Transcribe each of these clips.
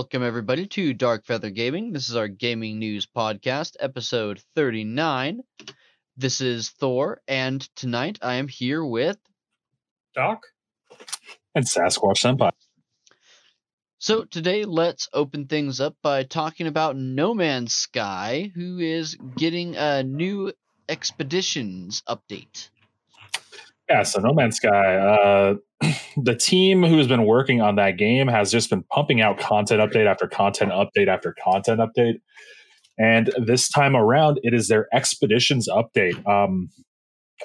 All right, and welcome everybody to Dark Feather Gaming. This is our gaming news podcast, episode 39. This is Thor, and tonight I am here with. Doc? And Sasquatch Senpai. So, today let's open things up by talking about No Man's Sky, who is getting a new expeditions update. Yeah, so No Man's Sky, uh, the team who's been working on that game has just been pumping out content update after content update after content update. And this time around, it is their expeditions update, um,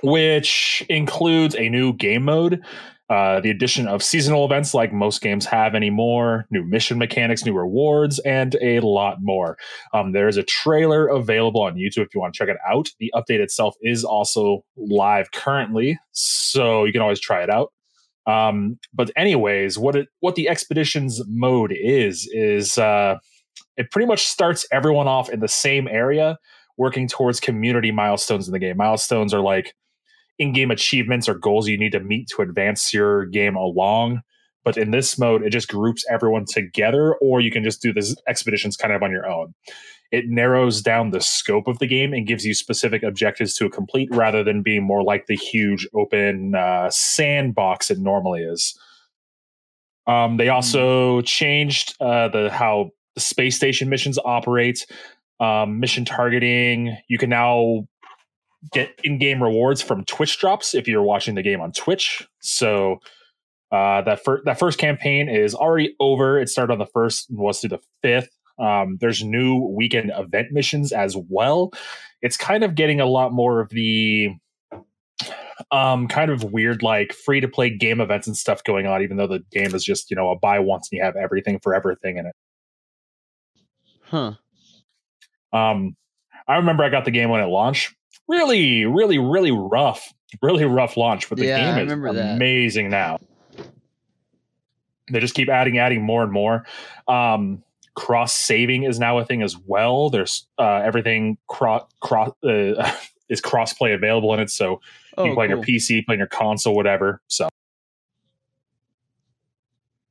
which includes a new game mode, uh, the addition of seasonal events like most games have anymore, new mission mechanics, new rewards, and a lot more. Um, there is a trailer available on YouTube if you want to check it out. The update itself is also live currently, so you can always try it out. Um, but anyways, what it what the expeditions mode is is uh, it pretty much starts everyone off in the same area, working towards community milestones in the game. Milestones are like in-game achievements or goals you need to meet to advance your game along. But in this mode, it just groups everyone together, or you can just do this expeditions kind of on your own. It narrows down the scope of the game and gives you specific objectives to complete rather than being more like the huge open uh, sandbox it normally is. Um, they also mm. changed uh, the how the space station missions operate, um, mission targeting. You can now get in-game rewards from Twitch drops if you're watching the game on Twitch. So uh, that first that first campaign is already over. It started on the first and was through the fifth. Um, there's new weekend event missions as well. It's kind of getting a lot more of the um, kind of weird, like free to play game events and stuff going on, even though the game is just you know a buy once and you have everything for everything in it. Huh. Um, I remember I got the game when it launched really, really, really rough, really rough launch, but the yeah, game is amazing that. now. They just keep adding, adding more and more. Um, cross saving is now a thing as well. There's uh, everything cross cross uh, is cross play available in it, so oh, you can play cool. on your PC, play your console, whatever. So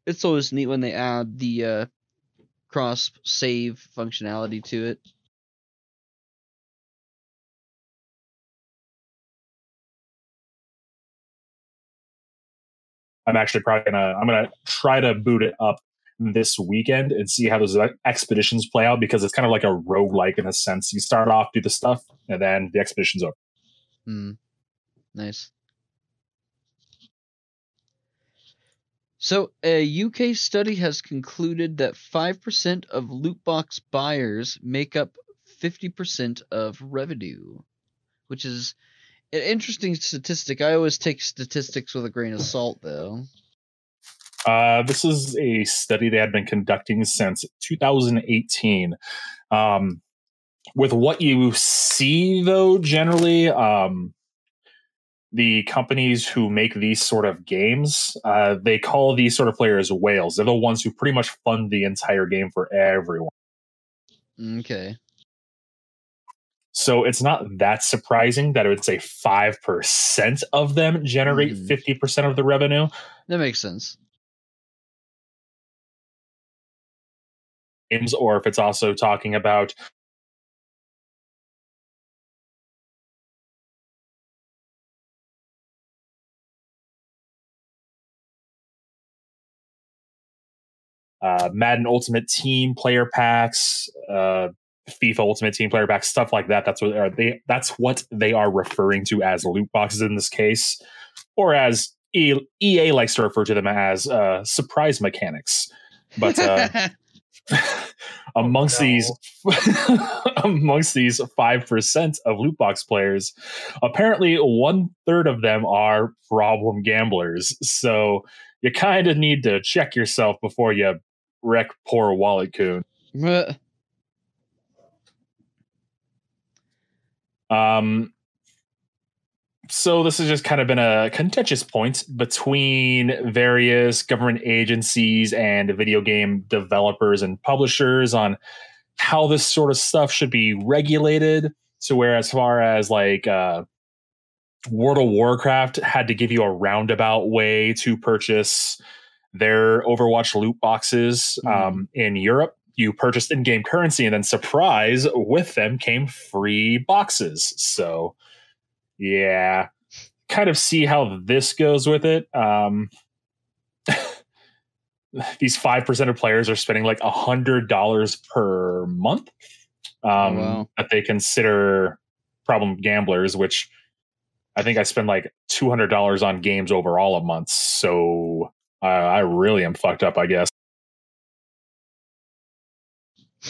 it's always neat when they add the uh, cross save functionality to it. I'm actually probably gonna I'm gonna try to boot it up this weekend and see how those expeditions play out because it's kind of like a rogue like in a sense. You start off, do the stuff, and then the expedition's over. Hmm. Nice. So, a UK study has concluded that 5% of loot box buyers make up 50% of revenue, which is an interesting statistic. I always take statistics with a grain of salt, though. Uh, this is a study they had been conducting since 2018. Um, with what you see, though, generally, um, the companies who make these sort of games, uh, they call these sort of players whales. They're the ones who pretty much fund the entire game for everyone. Okay. So it's not that surprising that it would say 5% of them generate mm. 50% of the revenue. That makes sense. Or if it's also talking about uh, Madden Ultimate Team player packs, uh, FIFA Ultimate Team player back stuff like that. That's what are they. That's what they are referring to as loot boxes in this case, or as EA likes to refer to them as uh, surprise mechanics. But uh, amongst oh, these amongst these five percent of loot box players, apparently one third of them are problem gamblers. So you kind of need to check yourself before you wreck poor Wallet Coon. Um, so this has just kind of been a contentious point between various government agencies and video game developers and publishers on how this sort of stuff should be regulated. So where as far as like uh, World of Warcraft had to give you a roundabout way to purchase their Overwatch loot boxes um, in Europe. You purchased in-game currency, and then surprise, with them came free boxes. So, yeah, kind of see how this goes with it. Um, these five percent of players are spending like a hundred dollars per month um, Oh, wow. that they consider problem gamblers, which I think I spend like two hundred dollars on games overall a month. So uh, I really am fucked up, I guess.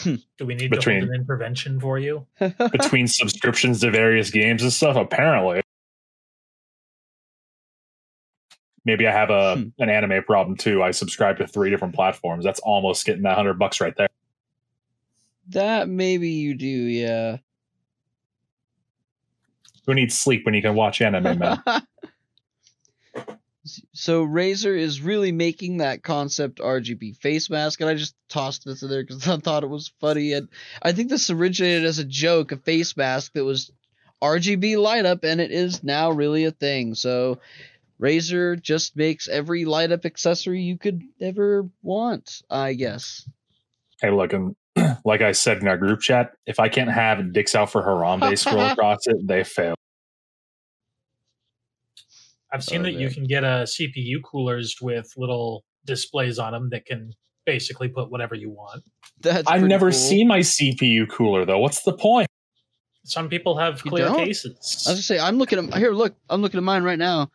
Do we need Between- to hold an intervention for you? Between subscriptions to various games and stuff, apparently. Maybe I have a Hmm. an anime problem too. I subscribe to three different platforms. That's almost getting that hundred bucks right there. that maybe you do, yeah. Who needs sleep when you can watch anime, man? so Razer is really making that concept RGB face mask, and I just tossed this in there because I thought it was funny. And I think this originated as a joke, a face mask that was RGB light up, and it is now really a thing. So Razer just makes every light up accessory you could ever want, I guess. Hey, look, um, and like I said in our group chat, if I can't have dicks out for Harambe scroll across it, they fail. I've seen Oh, that you can get uh, a CPU coolers with little displays on them that can basically put whatever you want. That's I've never cool. seen my CPU cooler though. What's the point? Some people have clear cases. I was gonna say I'm looking at here. Look, I'm looking at mine right now.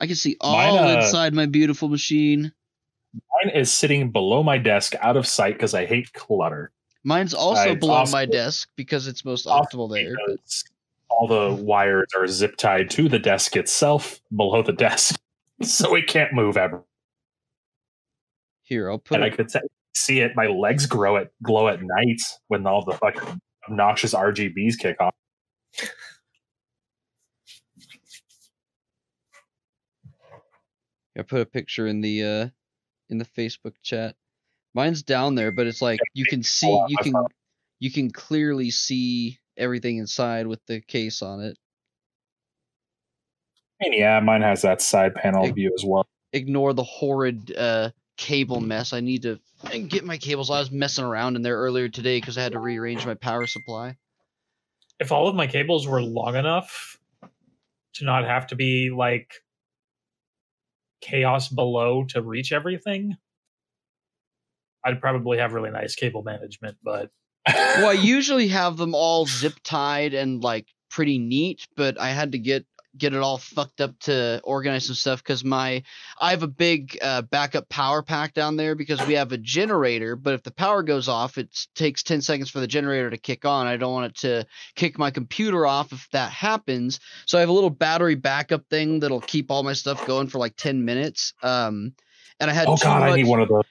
I can see all Mine, uh, inside my beautiful machine. Mine is sitting below my desk, out of sight, because I hate clutter. Mine's also it's below my desk because it's most optimal there. but- all the wires are zip tied to the desk itself, below the desk, so it can't move ever. Here, I'll put And I could se- see it. My legs grow at glow at night when all the fucking obnoxious RGBs kick off. I put a picture in the uh in the Facebook chat. Mine's down there, but it's like you can see you can you can clearly see everything inside with the case on it. And yeah, mine has that side panel It- view as well. Ignore the horrid uh cable mess. I need to get my cables. I was messing around in there earlier today because I had to rearrange my power supply. if all of my cables were long enough to not have to be like chaos below to reach everything, I'd probably have really nice cable management. But well, I usually have them all zip tied and like pretty neat, but I had to get get it all fucked up to organize some stuff because my I have a big uh, backup power pack down there because we have a generator. But if the power goes off, it takes ten seconds for the generator to kick on. I don't want it to kick my computer off if that happens. So I have a little battery backup thing that'll keep all my stuff going for like ten minutes. Um, and I had oh god, I need one of those.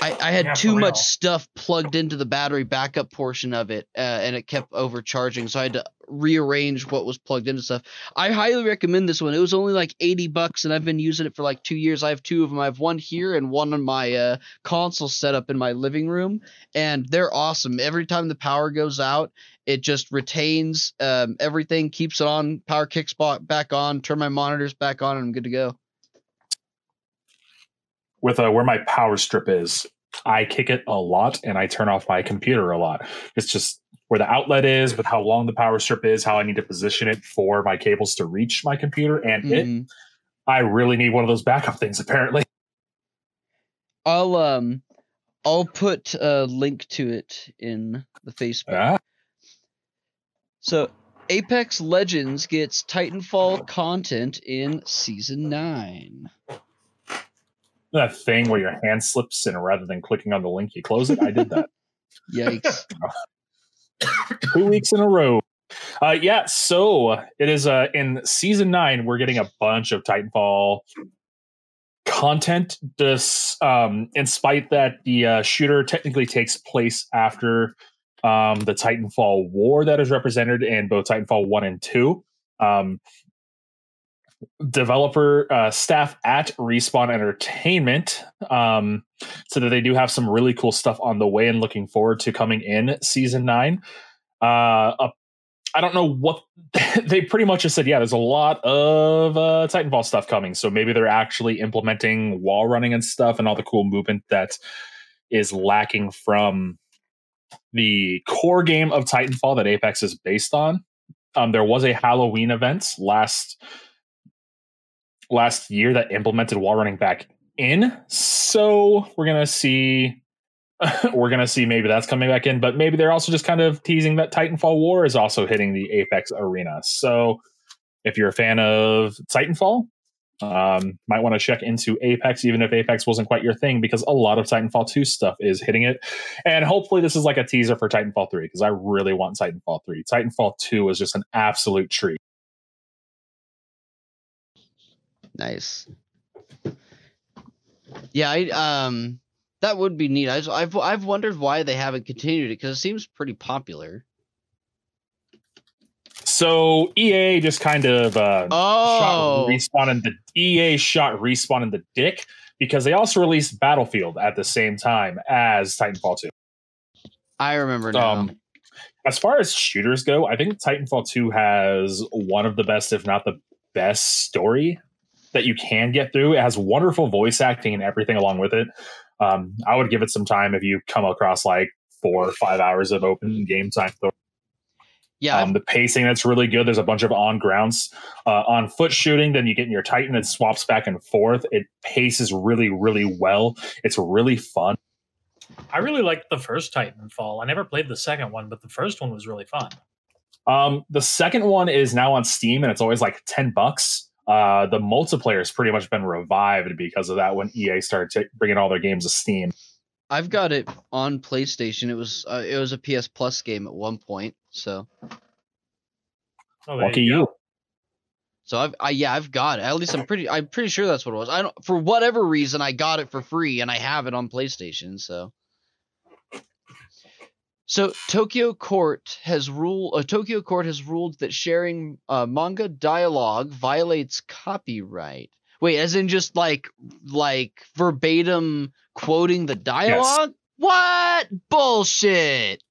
I, I had Yeah, too much stuff plugged into the battery backup portion of it, uh, and it kept overcharging. So I had to rearrange what was plugged into stuff. I highly recommend this one. It was only like eighty bucks, and I've been using it for like two years. I have two of them. I have one here and one on my uh, console setup in my living room, and they're awesome. Every time the power goes out, it just retains um, everything, keeps it on. Power kicks back on. Turn my monitors back on, and I'm good to go. With uh, where my power strip is, I kick it a lot and I turn off my computer a lot. It's just where the outlet is, with how long the power strip is, how I need to position it for my cables to reach my computer, and it. Mhm. I really need one of those backup things. Apparently, I'll um I'll put a link to it in the Facebook. ah, So Apex Legends gets Titanfall content in season 9. That thing where your hand slips and rather than clicking on the link, you close it. I did that Yikes. two weeks in a row. Uh, yeah, so it is uh, in season nine. We're getting a bunch of Titanfall content. This, um, in spite that the uh, shooter technically takes place after um, the Titanfall war that is represented in both Titanfall one and two. Um, developer uh, staff at Respawn Entertainment um, so that they do have some really cool stuff on the way and looking forward to coming in season nine. Uh, I don't know what they pretty much just said. Yeah, there's a lot of uh, Titanfall stuff coming, so maybe they're actually implementing wall running and stuff and all the cool movement that is lacking from the core game of Titanfall that Apex is based on. Um, there was a Halloween event last last year that implemented wall running back in, so we're gonna see we're gonna see maybe that's coming back in, but maybe they're also just kind of teasing that Titanfall War is also hitting the Apex arena. So if you're a fan of Titanfall, um, might want to check into Apex, even if Apex wasn't quite your thing, because a lot of Titanfall 2 stuff is hitting it. And hopefully, this is like a teaser for Titanfall 3, because I really want Titanfall 3. Titanfall 2 is just an absolute treat. Nice. Yeah, I um that would be neat. I, I've I've wondered why they haven't continued it because it seems pretty popular. So EA just kind of uh, Oh, shot respawn in the EA shot respawn in the dick because they also released Battlefield at the same time as Titanfall 2. I remember now. Um, as far as shooters go, I think Titanfall 2 has one of the best, if not the best, story that you can get through. It has wonderful voice acting and everything along with it. Um, I would give it some time if you come across like four or five hours of open game time. yeah, Um, the pacing that's really good. There's a bunch of on grounds, uh, on foot shooting. Then you get in your Titan. And it swaps back and forth. It paces really, really well. It's really fun. I really liked the first Titanfall. I never played the second one, but the first one was really fun. Um, the second one is now on Steam, and it's always like ten bucks. Uh, the multiplayer has pretty much been revived because of that when EA started ta- bringing all their games to Steam. I've got it on PlayStation. It was uh, it was a PS Plus game at one point. So Oh, there Lucky go. you. so I've I, yeah I've got it. At least I'm pretty I'm pretty sure that's what it was. I don't for whatever reason I got it for free and I have it on PlayStation. So. So Tokyo Court has ruled. Uh, Tokyo Court has ruled that sharing uh, manga dialogue violates copyright. Wait, as in just like like verbatim quoting the dialogue? What bullshit?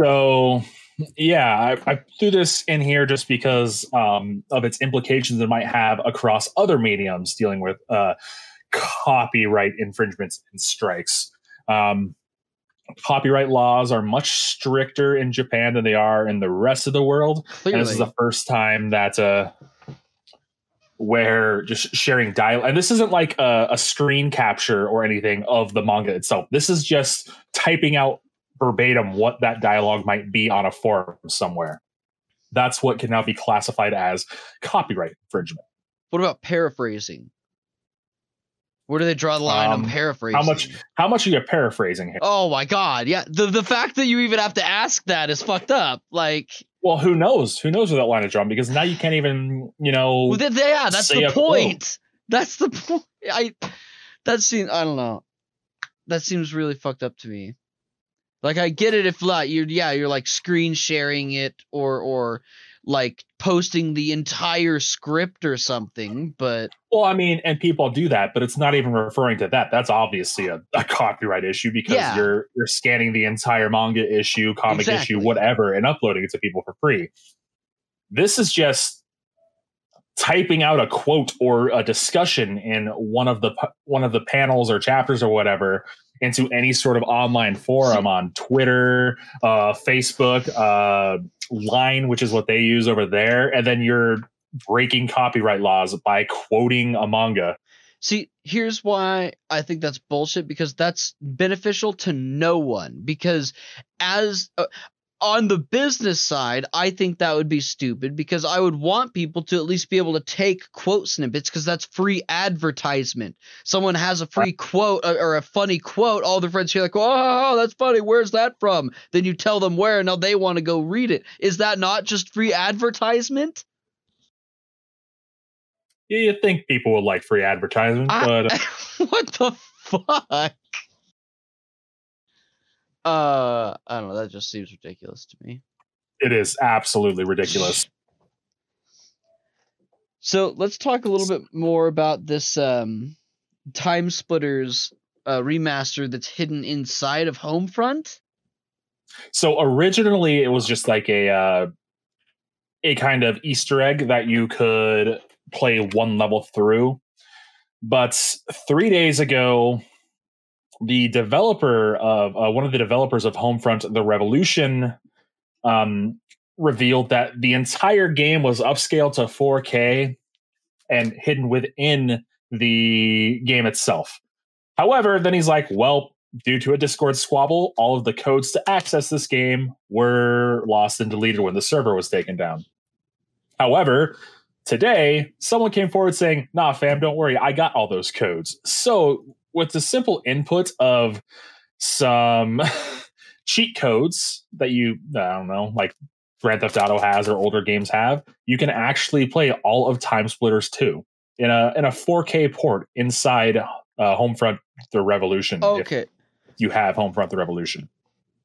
So, yeah, I, I threw this in here just because um, of its implications it might have across other mediums dealing with uh, copyright infringements and strikes. Um, copyright laws are much stricter in Japan than they are in the rest of the world. Clearly, And this is the first time that uh, where just sharing dialogue, and this isn't like a, a screen capture or anything of the manga itself. This is just typing out verbatim what that dialogue might be on a forum somewhere. That's what can now be classified as copyright infringement. What about paraphrasing? Where do they draw the line Um, on paraphrasing? how much- How much are you paraphrasing here? Oh my god! Yeah, the the fact that you even have to ask that is fucked up. Like, Well, who knows? Who knows where that line is drawn? Because now you can't even, you know, well, yeah, that's the point. That's the point. I that seems I don't know. That seems really fucked up to me. Like I get it if like you're yeah you're like screen sharing it or or like posting the entire script or something, but Well, I mean, and people do that, but it's not even referring to that. That's obviously a, a copyright issue because Yeah. you're you're scanning the entire manga issue, comic Exactly. issue, whatever, and uploading it to people for free. This is just typing out a quote or a discussion in one of the one of the panels or chapters or whatever into any sort of online forum on Twitter, uh, Facebook, uh, Line, which is what they use over there, and then you're breaking copyright laws by quoting a manga. See, here's why I think that's bullshit because that's beneficial to no one. Because as uh, on the business side, I think that would be stupid because I would want people to at least be able to take quote snippets because that's free advertisement. Someone has a free quote uh, or a funny quote, all their friends hear like, "Oh, that's funny. Where's that from?" Then you tell them where, and now they want to go read it. Is that not just free advertisement? You you think people would like free advertisement, I- but uh, what the fuck? Uh, I don't know. That just seems ridiculous to me. it is absolutely ridiculous. So let's talk a little bit more about this um, Time Splitters uh, remaster that's hidden inside of Homefront. So originally, it was just like a uh, a kind of Easter egg that you could play one level through. But three days ago, the developer of uh, one of the developers of Homefront: The Revolution um, revealed that the entire game was upscaled to 4K and hidden within the game itself. However, then he's like, well, due to a Discord squabble, all of the codes to access this game were lost and deleted when the server was taken down. However, today, someone came forward saying, nah, fam, don't worry, I got all those codes. So, with the simple input of some cheat codes that you, I don't know, like Grand Theft Auto has or older games have, you can actually play all of Time Splitters 2 in a in a 4K port inside uh, Homefront: The Revolution. Okay. you have Homefront: The Revolution.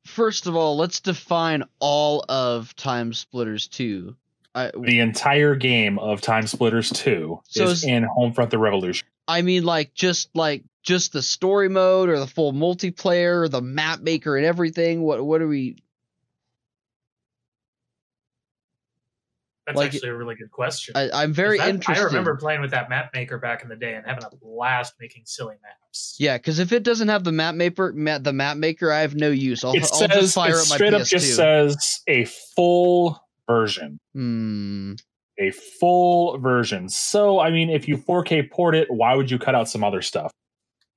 First of all, let's define all of Time Splitters 2. I, The entire game of Time Splitters 2 So is- in Homefront: The Revolution. I mean, like just like just the story mode or the full multiplayer, or the map maker and everything. What what are we? That's Like- actually a really good question. I, I'm very 'Cause that- interested. I remember playing with that map maker back in the day and having a blast making silly maps. Yeah, because if it doesn't have the map maker, ma- the map maker, I have no use. I'll, It I'll says just fire it up my straight PS2. up just says a full version. Hmm. A full version. So, I mean, if you 4K port it, why would you cut out some other stuff?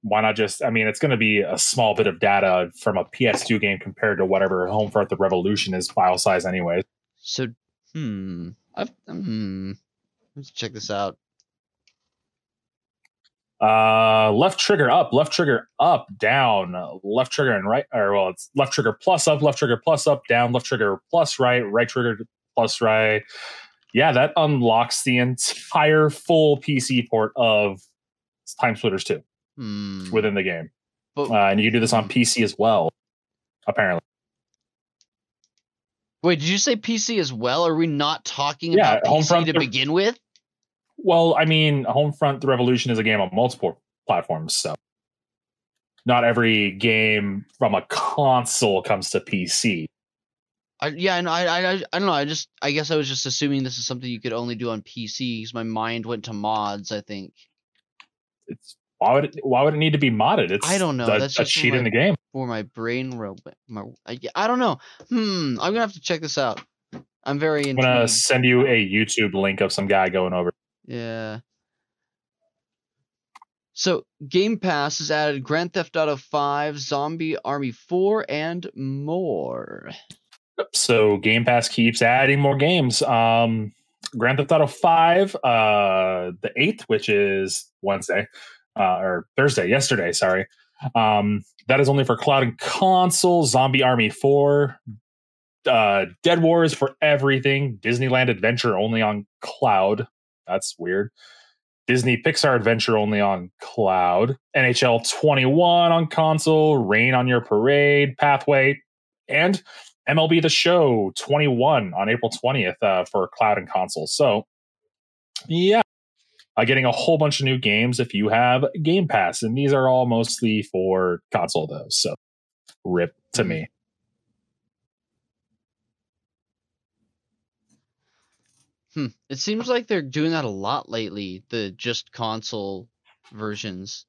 Why not just? I mean, it's going to be a small bit of data from a PS2 game compared to whatever Homefront: The Revolution is file size, anyway. So, hmm. I've hmm. Let's check this out. Uh, left trigger up, left trigger up, down, left trigger and right, or well, it's left trigger plus up, left trigger plus up, down, left trigger plus right, right trigger plus right. Yeah, that unlocks the entire full PC port of Time Splitters 2 Hmm. within the game. But- Uh, and you can do this on PC as well, apparently. Wait, did you say PC as well? Are we not talking Yeah, about PC Homefront to the- begin with? Well, I mean, Homefront: The Revolution is a game on multiple platforms, so not every game from a console comes to PC. I, yeah, and I, I, I, I don't know. I just, I guess I was just assuming this is something you could only do on PC because my mind went to mods. I think It's why would it, why would it need to be modded? It's I don't know, A, that's a cheat in the game. for my brain robot. My, I, I don't know. Hmm. I'm gonna have to check this out. I'm very interested. I'm intrigued. gonna send you a YouTube link of some guy going over. Yeah. So Game Pass has added Grand Theft Auto 5, Zombie Army 4, and more. So Game Pass keeps adding more games. Um, Grand Theft Auto Five, uh, the eighth, which is Wednesday uh, or Thursday, yesterday. Sorry. Um, that is only for cloud and console. Zombie Army Four, uh, Dead Wars for everything. Disneyland Adventure only on cloud. That's weird. Disney Pixar Adventure only on cloud. NHL 21 on console. Rain on Your Parade, Pathway, and MLB The Show 21 on April 20th uh, for cloud and console. So, yeah, uh, getting a whole bunch of new games if you have Game Pass, and these are all mostly for console though. So, rip to me. Hmm. It seems like they're doing that a lot lately. The just console versions,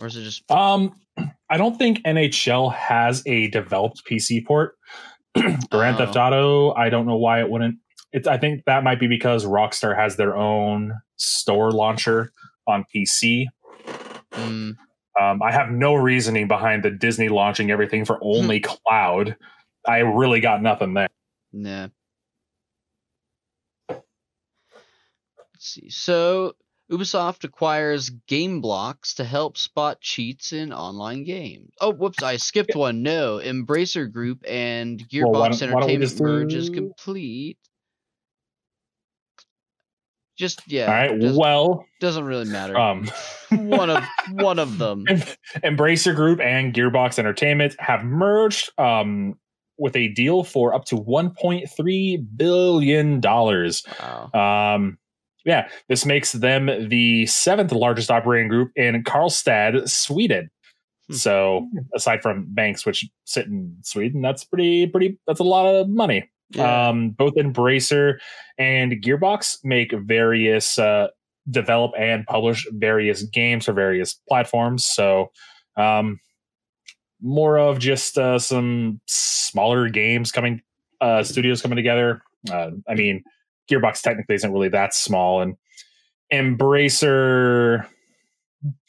or is it just? Um, I don't think NHL has a developed PC port. Grand Theft Oh. Auto, I don't know why it wouldn't. It's I think that might be because Rockstar has their own store launcher on PC. Hmm. Um, I have no reasoning behind the Disney launching everything for only cloud. I really got nothing there. Nah. Let's see. So Ubisoft acquires Game Blocks to help spot cheats in online games. Oh, whoops! I skipped one. No, Embracer Group and Gearbox don't- why Entertainment just merge is complete. Just yeah. All right. does- Well, doesn't really matter. um, one of one of them. Embracer Group and Gearbox Entertainment have merged um, with a deal for up to 1.3 billion dollars. Wow. Um, yeah, this makes them the seventh largest operating group in Karlstad, Sweden. Hmm. So, aside from banks which sit in Sweden, that's pretty pretty. That's a lot of money. Yeah. Um, both Embracer and Gearbox make various uh, develop and publish various games for various platforms. So, um, more of just uh, some smaller games coming, uh, studios coming together. Uh, I mean, Gearbox technically isn't really that small, and Embracer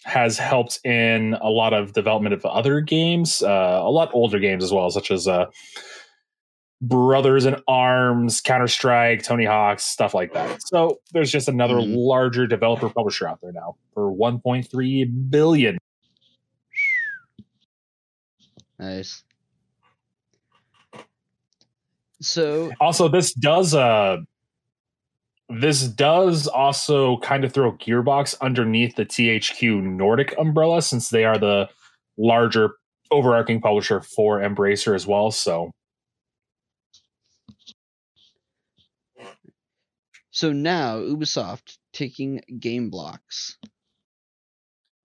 has helped in a lot of development of other games, uh, a lot older games as well, such as uh, Brothers in Arms, Counter Strike, Tony Hawk's, stuff like that. So there's just another Mhm. larger developer publisher out there now for 1.3 billion. Nice. So Also, this does uh this does also kind of throw Gearbox underneath the THQ Nordic umbrella since they are the larger overarching publisher for Embracer as well. So so now Ubisoft taking game blocks.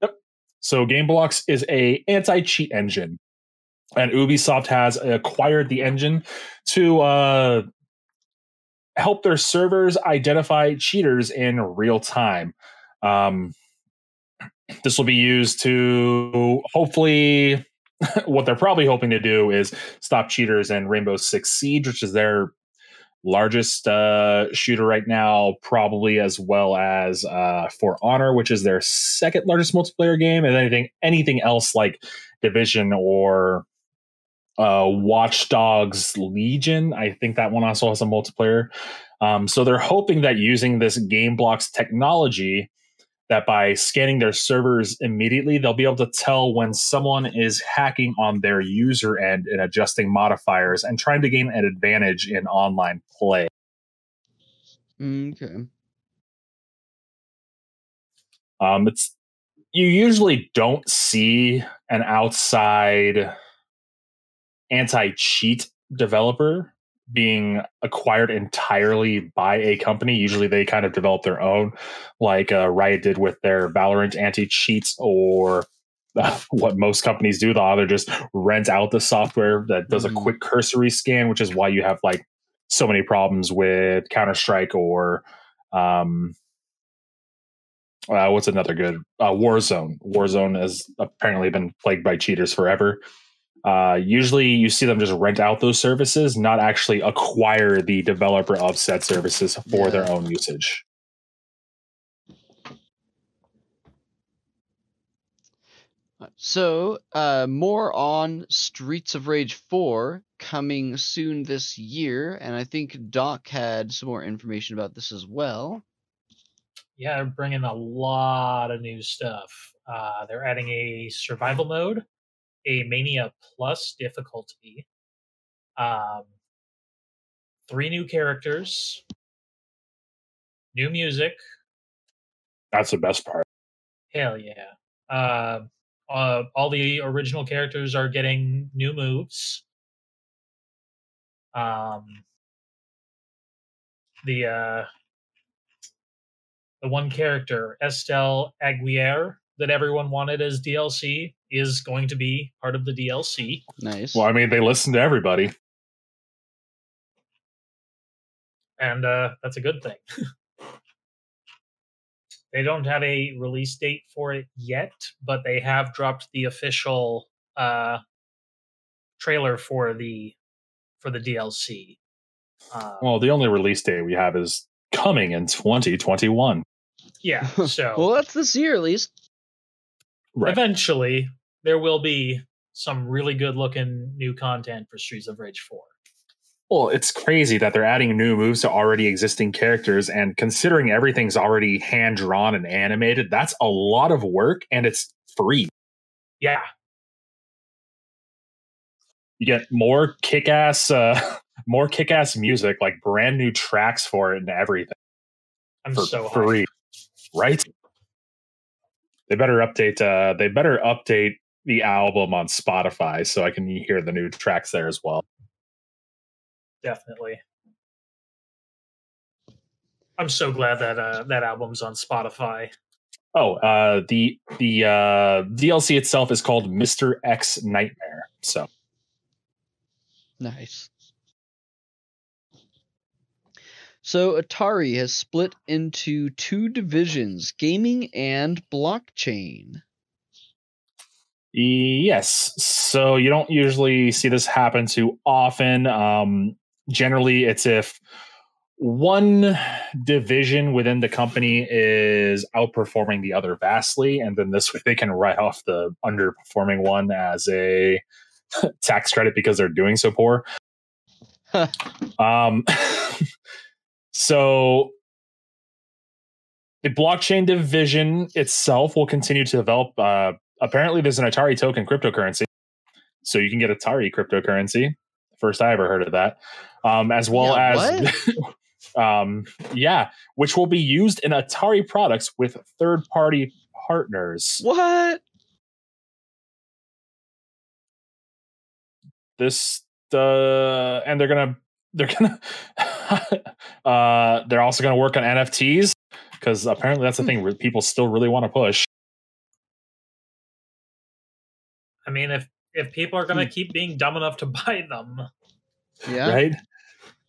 Yep. So GameBlocks is a anti-cheat engine, and Ubisoft has acquired the engine to uh, help their servers identify cheaters in real time. Um, this will be used to hopefully, what they're probably hoping to do is stop cheaters in Rainbow Six Siege, which is their largest uh, shooter right now, probably as well as uh, For Honor, which is their second largest multiplayer game, and anything anything else like Division or uh, Watch Dogs Legion. I think that one also has a multiplayer. Um, so they're hoping that using this Game Blocks technology, that by scanning their servers immediately, they'll be able to tell when someone is hacking on their user end and adjusting modifiers and trying to gain an advantage in online play. Okay. Um, it's you usually don't see an outside anti-cheat developer being acquired entirely by a company. Usually, they kind of develop their own, like uh, Riot did with their Valorant anti-cheats, or uh, what most companies do. They'll either just rent out the software that does Mhm. a quick cursory scan, which is why you have like so many problems with Counter Strike or um, uh, what's another good uh, Warzone? Warzone has apparently been plagued by cheaters forever. Uh, usually, you see them just rent out those services, not actually acquire the developer of said services for Yeah. their own usage. So, uh, more on Streets of Rage 4 coming soon this year, and I think Doc had some more information about this as well. Yeah, they're bringing a lot of new stuff. Uh, they're adding a survival mode, a Mania Plus difficulty, um, three new characters, new music. That's the best part. Hell yeah! Uh, uh, all the original characters are getting new moves. Um, the uh, the one character Estelle Aguirre that everyone wanted as DLC is going to be part of the DLC. Nice. Well, I mean, they listen to everybody. and uh, that's a good thing. they don't have a release date for it yet, but they have dropped the official uh, trailer for the for the DLC. Uh, Well, the only release date we have is coming in 2021. yeah, so well, that's this year at least. Right. eventually there will be some really good looking new content for Streets of Rage 4. Well, it's crazy that they're adding new moves to already existing characters, and considering everything's already hand drawn and animated, that's a lot of work, and it's free. Yeah, You get more kick ass, uh, more kick ass music, like brand new tracks for it and everything I'm for so hyped. free, right? They better update. Uh, they better update the album on Spotify so I can hear the new tracks there as well. definitely. I'm so glad that uh, that album's on Spotify. Oh, uh, the the uh, DLC itself is called Mister X Nightmare. So Nice. So Atari has split into two divisions, gaming and blockchain. Yes. So you don't usually see this happen too often. Um, generally, it's if one division within the company is outperforming the other vastly, and then this way they can write off the underperforming one as a tax credit because they're doing so poor. um, so the blockchain division itself will continue to develop. Uh, apparently, there's an Atari token cryptocurrency, so you can get Atari cryptocurrency. First I ever heard of that. Um, as well Yeah, as um, yeah, which will be used in Atari products with third party partners. What? This uh, and they're gonna they're gonna uh, they're also gonna work on NFTs because apparently that's the thing people still really want to push. I mean, if if people are going to hmm. keep being dumb enough to buy them, Yeah. right?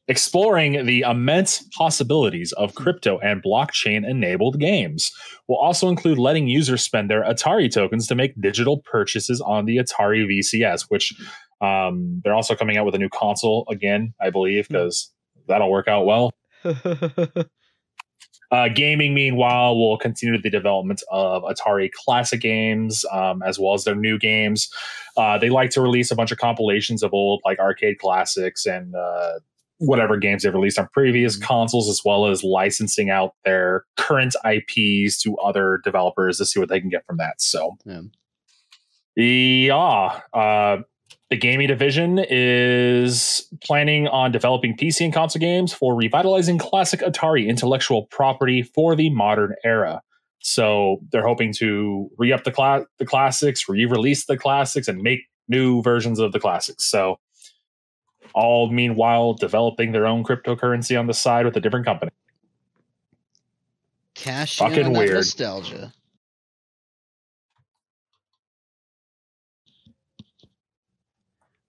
Exploring the immense possibilities of hmm. crypto and blockchain enabled games will also include letting users spend their Atari tokens to make digital purchases on the Atari VCS, which um, they're also coming out with a new console again, I believe, hmm. because that'll work out well. Uh, gaming, meanwhile, will continue the development of Atari classic games um, as well as their new games. Uh, they like to release a bunch of compilations of old like arcade classics and uh, whatever games they've released on previous consoles, as well as licensing out their current IPs to other developers to see what they can get from that. So, Yeah. yeah. Uh, the gaming division is planning on developing PC and console games for revitalizing classic Atari intellectual property for the modern era. So they're hoping to re-up the cla- the classics, re-release the classics, and make new versions of the classics. So all meanwhile developing their own cryptocurrency on the side with a different company. Cash in Fucking weird. nostalgia.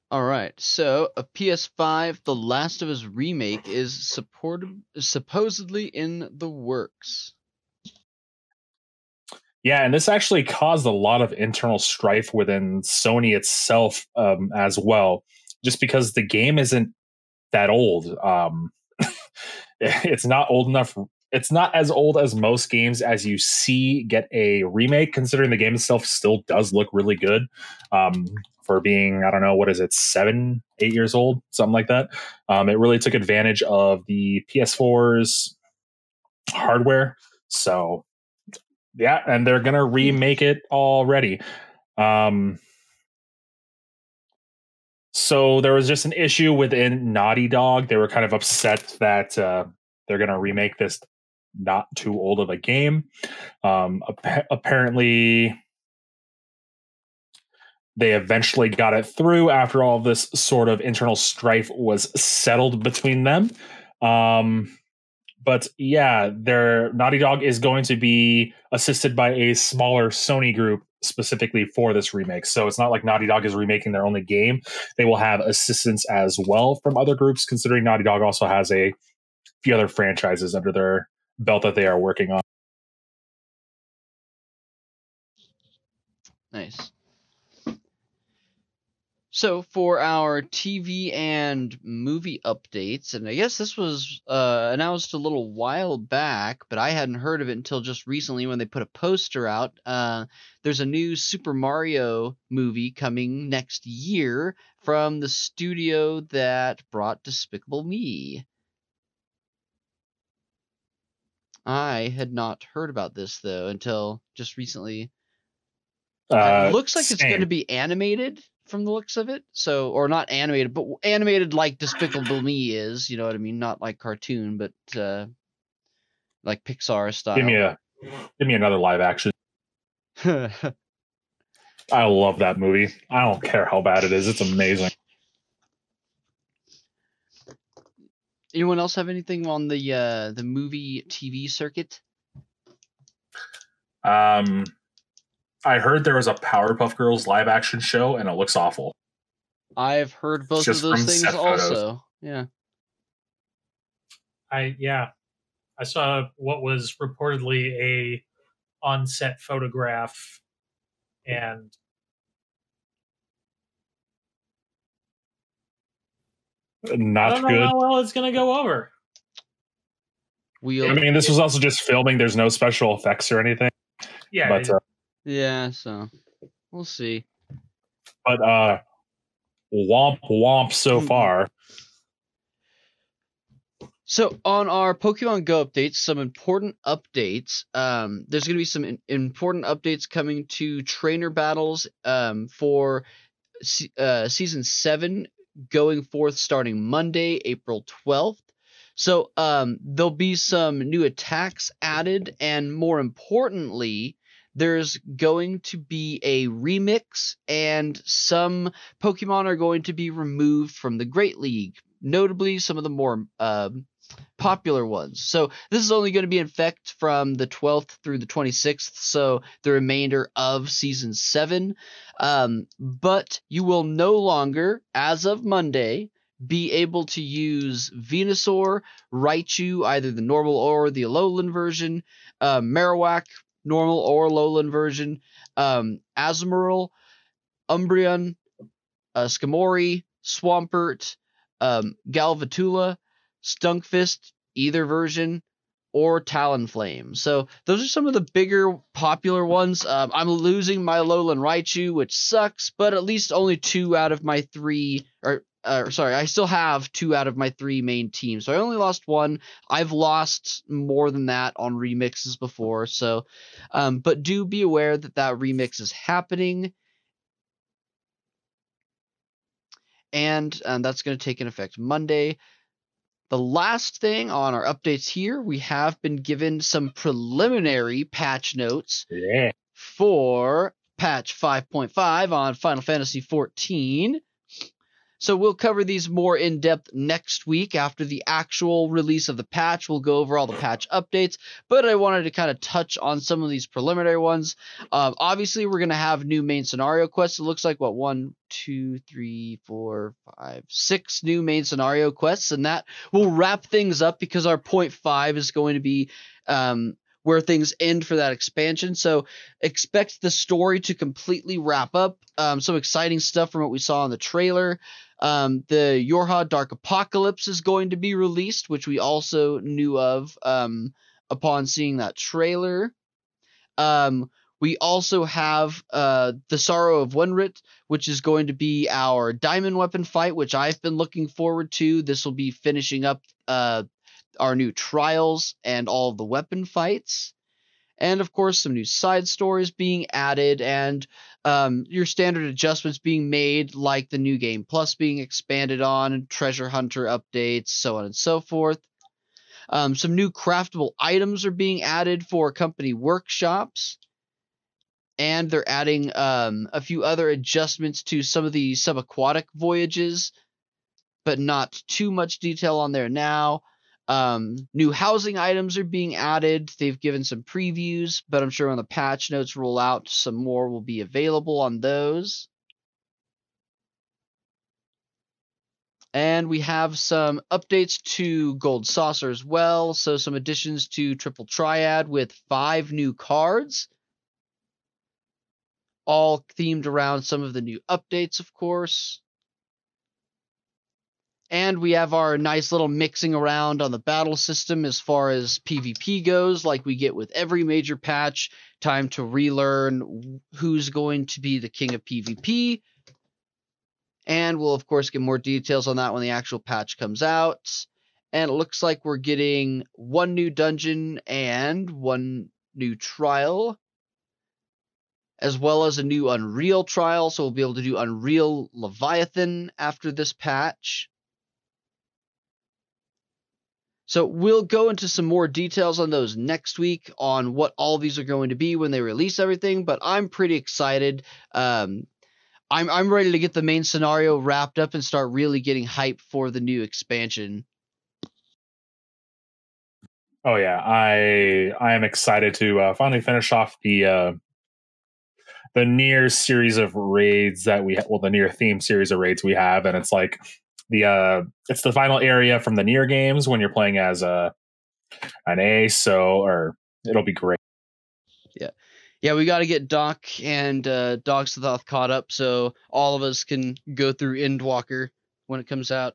All right, so a PS5 The Last of Us remake is supported supposedly in the works. Yeah, and this actually caused a lot of internal strife within Sony itself um, as well, just because the game isn't that old. Um, it's not old enough. It's not as old as most games as you see get a remake, considering the game itself still does look really good um, for being, I don't know, what is it, seven, eight years old, something like that. Um, it really took advantage of the PS4's hardware. So yeah, and they're gonna remake it already. Um, so there was just an issue within Naughty Dog. They were kind of upset that uh, they're gonna remake this not too old of a game. Um, appa- apparently, they eventually got it through after all this sort of internal strife was settled between them. Um, but yeah, their Naughty Dog is going to be assisted by a smaller Sony group specifically for this remake. So it's not like Naughty Dog is remaking their only game. They will have assistance as well from other groups, considering Naughty Dog also has a few other franchises under their belt that they are working on. Nice. So for our TV and movie updates, and I guess this was uh, announced a little while back, but I hadn't heard of it until just recently when they put a poster out. Uh, there's a new Super Mario movie coming next year from the studio that brought Despicable Me. I had not heard about this though until just recently. Uh, it looks like it's going to be animated from the looks of it. So, or not animated, but animated like Despicable Me is. You know what I mean? Not like cartoon, but uh, like Pixar style. Give me a give me another live action. I love that movie. I don't care how bad it is. It's amazing. Anyone else have anything on the uh, the movie TV circuit? Um, I heard there was a Powerpuff Girls live action show, and it looks awful. I've heard both of those from things set photos. also. Yeah. I yeah, I saw what was reportedly a on-set photograph, and I Not don't know good. how well it's gonna go over. We'll I mean, this was also just filming. There's no special effects or anything. Yeah, But uh, yeah, so we'll see. but uh, womp womp so Mhm. far. So on our Pokemon Go updates, some important updates. Um, there's going to be some in- important updates coming to trainer battles um, for se- uh, season seven, going forth starting Monday, April 12th. So um, there'll be some new attacks added, and more importantly, there's going to be a remix, and some Pokemon are going to be removed from the Great League. Notably, some of the more um, popular ones. So this is only going to be in effect from the 12th through the 26th, so the remainder of season 7. Um, but you will no longer, as of Monday, be able to use Venusaur, Raichu, either the normal or the Alolan version, uh, Marowak, normal or Alolan version, um, Azumarill, Umbreon, uh, Skarmory, Swampert, um, Galvantula, Stunkfist, either version, or Talonflame. So those are some of the bigger popular ones. Um, I'm losing my Alolan Raichu, which sucks, but at least only two out of my three, or uh, sorry, I still have two out of my three main teams. So I only lost one. I've lost more than that on remixes before. So, um, but do be aware that that remix is happening. And um, that's going to take an effect Monday. The last thing on our updates here, we have been given some preliminary patch notes Yeah. for patch 5.5 on Final Fantasy 14. So we'll cover these more in depth next week after the actual release of the patch. We'll go over all the patch updates, but I wanted to kind of touch on some of these preliminary ones. Um, obviously, we're going to have new main scenario quests. It looks like what one, two, three, four, five, six new main scenario quests, and that will wrap things up because our point five is going to be um, where things end for that expansion. So expect the story to completely wrap up. Um, some exciting stuff from what we saw in the trailer. Um, the Yorha Dark Apocalypse is going to be released, which we also knew of um, upon seeing that trailer. Um, we also have uh, the Sorrow of Werlyt, which is going to be our diamond weapon fight, which I've been looking forward to. This will be finishing up uh, our new trials and all the weapon fights. And of course, some new side stories being added, and um, your standard adjustments being made, like the new game plus being expanded on, treasure hunter updates, so on and so forth. Um, some new craftable items are being added for company workshops, and they're adding um, a few other adjustments to some of the subaquatic voyages, but not too much detail on there now. Um, new housing items are being added. They've given some previews, but I'm sure when the patch notes roll out, some more will be available on those. And we have some updates to Gold Saucer as well. So, some additions to Triple Triad with five new cards, all themed around some of the new updates, of course. And we have our nice little mixing around on the battle system as far as PvP goes, like we get with every major patch. Time to relearn who's going to be the king of PvP. And we'll, of course, get more details on that when the actual patch comes out. And it looks like we're getting one new dungeon and one new trial, as well as a new Unreal trial. So we'll be able to do Unreal Leviathan after this patch. So we'll go into some more details on those next week on what all these are going to be when they release everything. But I'm pretty excited. Um, I'm I'm ready to get the main scenario wrapped up and start really getting hype for the new expansion. Oh yeah, I I am excited to uh, finally finish off the uh, the NieR series of raids that we ha- well the NieR theme series of raids we have, and it's like the uh, it's the final area from the NieR games when you're playing as a an ace. So, or it'll be great. Yeah, Yeah, we got to get Doc and uh, Dog Sothoth caught up so all of us can go through Endwalker when it comes out.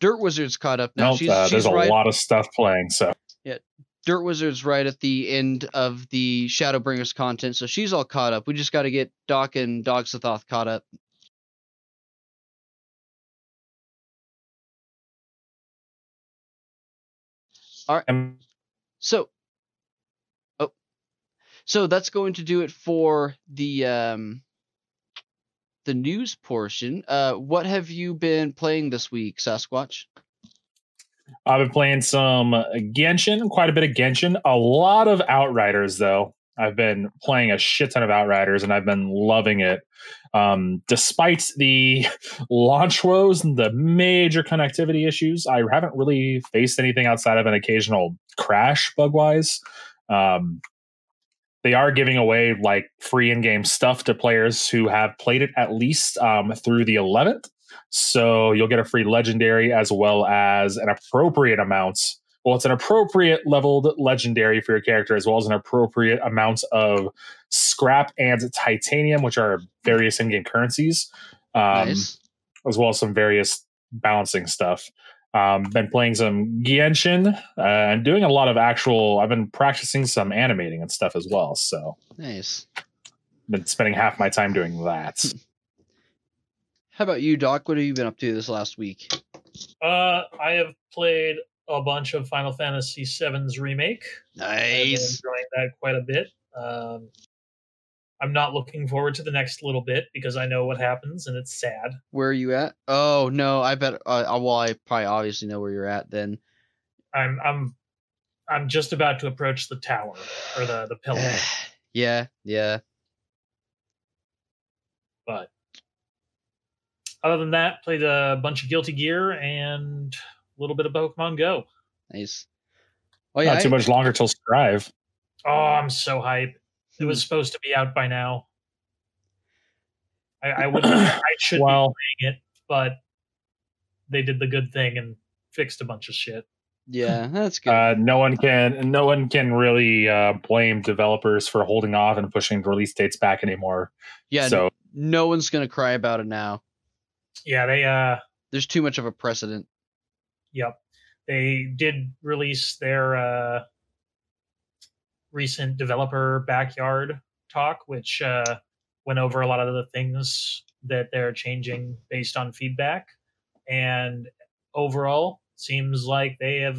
Dirt Wizard's caught up now. Nope, she's, uh, she's there's a right. lot of stuff playing. So, yeah, Dirt Wizard's right at the end of the Shadowbringers content, so she's all caught up. We just got to get Doc and Dog Sothoth caught up. And So, oh, so that's going to do it for the um, the news portion. Uh, what have you been playing this week, Sasquatch? I've been playing some Genshin, quite a bit of Genshin, a lot of Outriders though. I've been playing a shit ton of Outriders and I've been loving it. Um, despite the launch woes and the major connectivity issues, I haven't really faced anything outside of an occasional crash bug wise. Um, they are giving away like free in-game stuff to players who have played it at least um, through the 11th so you'll get a free legendary as well as an appropriate amount. Well, it's an appropriate leveled legendary for your character, as well as an appropriate amount of scrap and titanium, which are various in-game currencies, um, nice. as well as some various balancing stuff. Um, been playing some Genshin uh, and doing a lot of actual. I've been practicing some animating and stuff as well. So, Nice. been spending half my time doing that. How about you, Doc? What have you been up to this last week? Uh, I have played a bunch of Final Fantasy VII's remake. Nice. I've been enjoying that quite a bit. Um, I'm not looking forward to the next little bit because I know what happens and it's sad. Where are you at? Oh no, I bet. Uh, uh, well, I probably obviously know where you're at. Then. I'm I'm I'm just about to approach the tower or the the pillar, yeah, yeah. but other than that, played a bunch of Guilty Gear and a little bit of Pokemon Go. Nice. Oh yeah. Not too I- much longer till Strive. Oh, I'm so hype. It was supposed to be out by now. I, I would I should be playing it, but they did the good thing and fixed a bunch of shit. yeah, that's good. uh, no one can no one can really uh, blame developers for holding off and pushing release dates back anymore. yeah. so no one's gonna cry about it now. Yeah, they uh There's too much of a precedent. Yep. They did release their uh, recent developer backyard talk, which uh, went over a lot of the things that they're changing based on feedback. And overall, seems like they have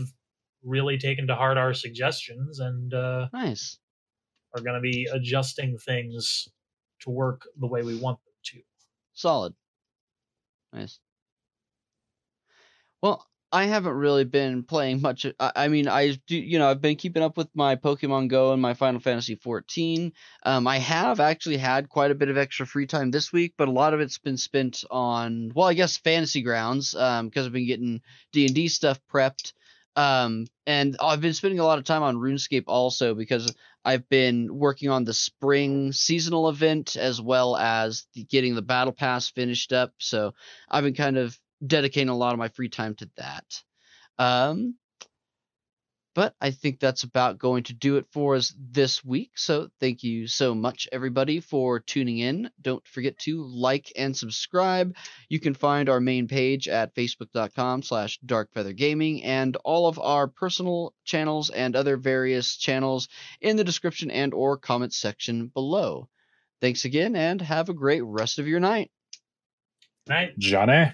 really taken to heart our suggestions and uh, Nice. are going to be adjusting things to work the way we want them to. Solid. Nice. Well, I haven't really been playing much. I, I mean, I do. You know, I've been keeping up with my Pokemon Go and my Final Fantasy 14. Um, I have actually had quite a bit of extra free time this week, but a lot of it's been spent on, well, I guess Fantasy Grounds, um, because I've been getting D and D stuff prepped. Um, and I've been spending a lot of time on RuneScape also because I've been working on the spring seasonal event as well as the, getting the battle pass finished up. So I've been kind of dedicating a lot of my free time to that. Um, but I think that's about going to do it for us this week. So thank you so much, everybody, for tuning in. Don't forget to like and subscribe. You can find our main page at facebook.com slash darkfeathergaming and all of our personal channels and other various channels in the description and or comments section below. Thanks again and have a great rest of your night. Night. Johnny.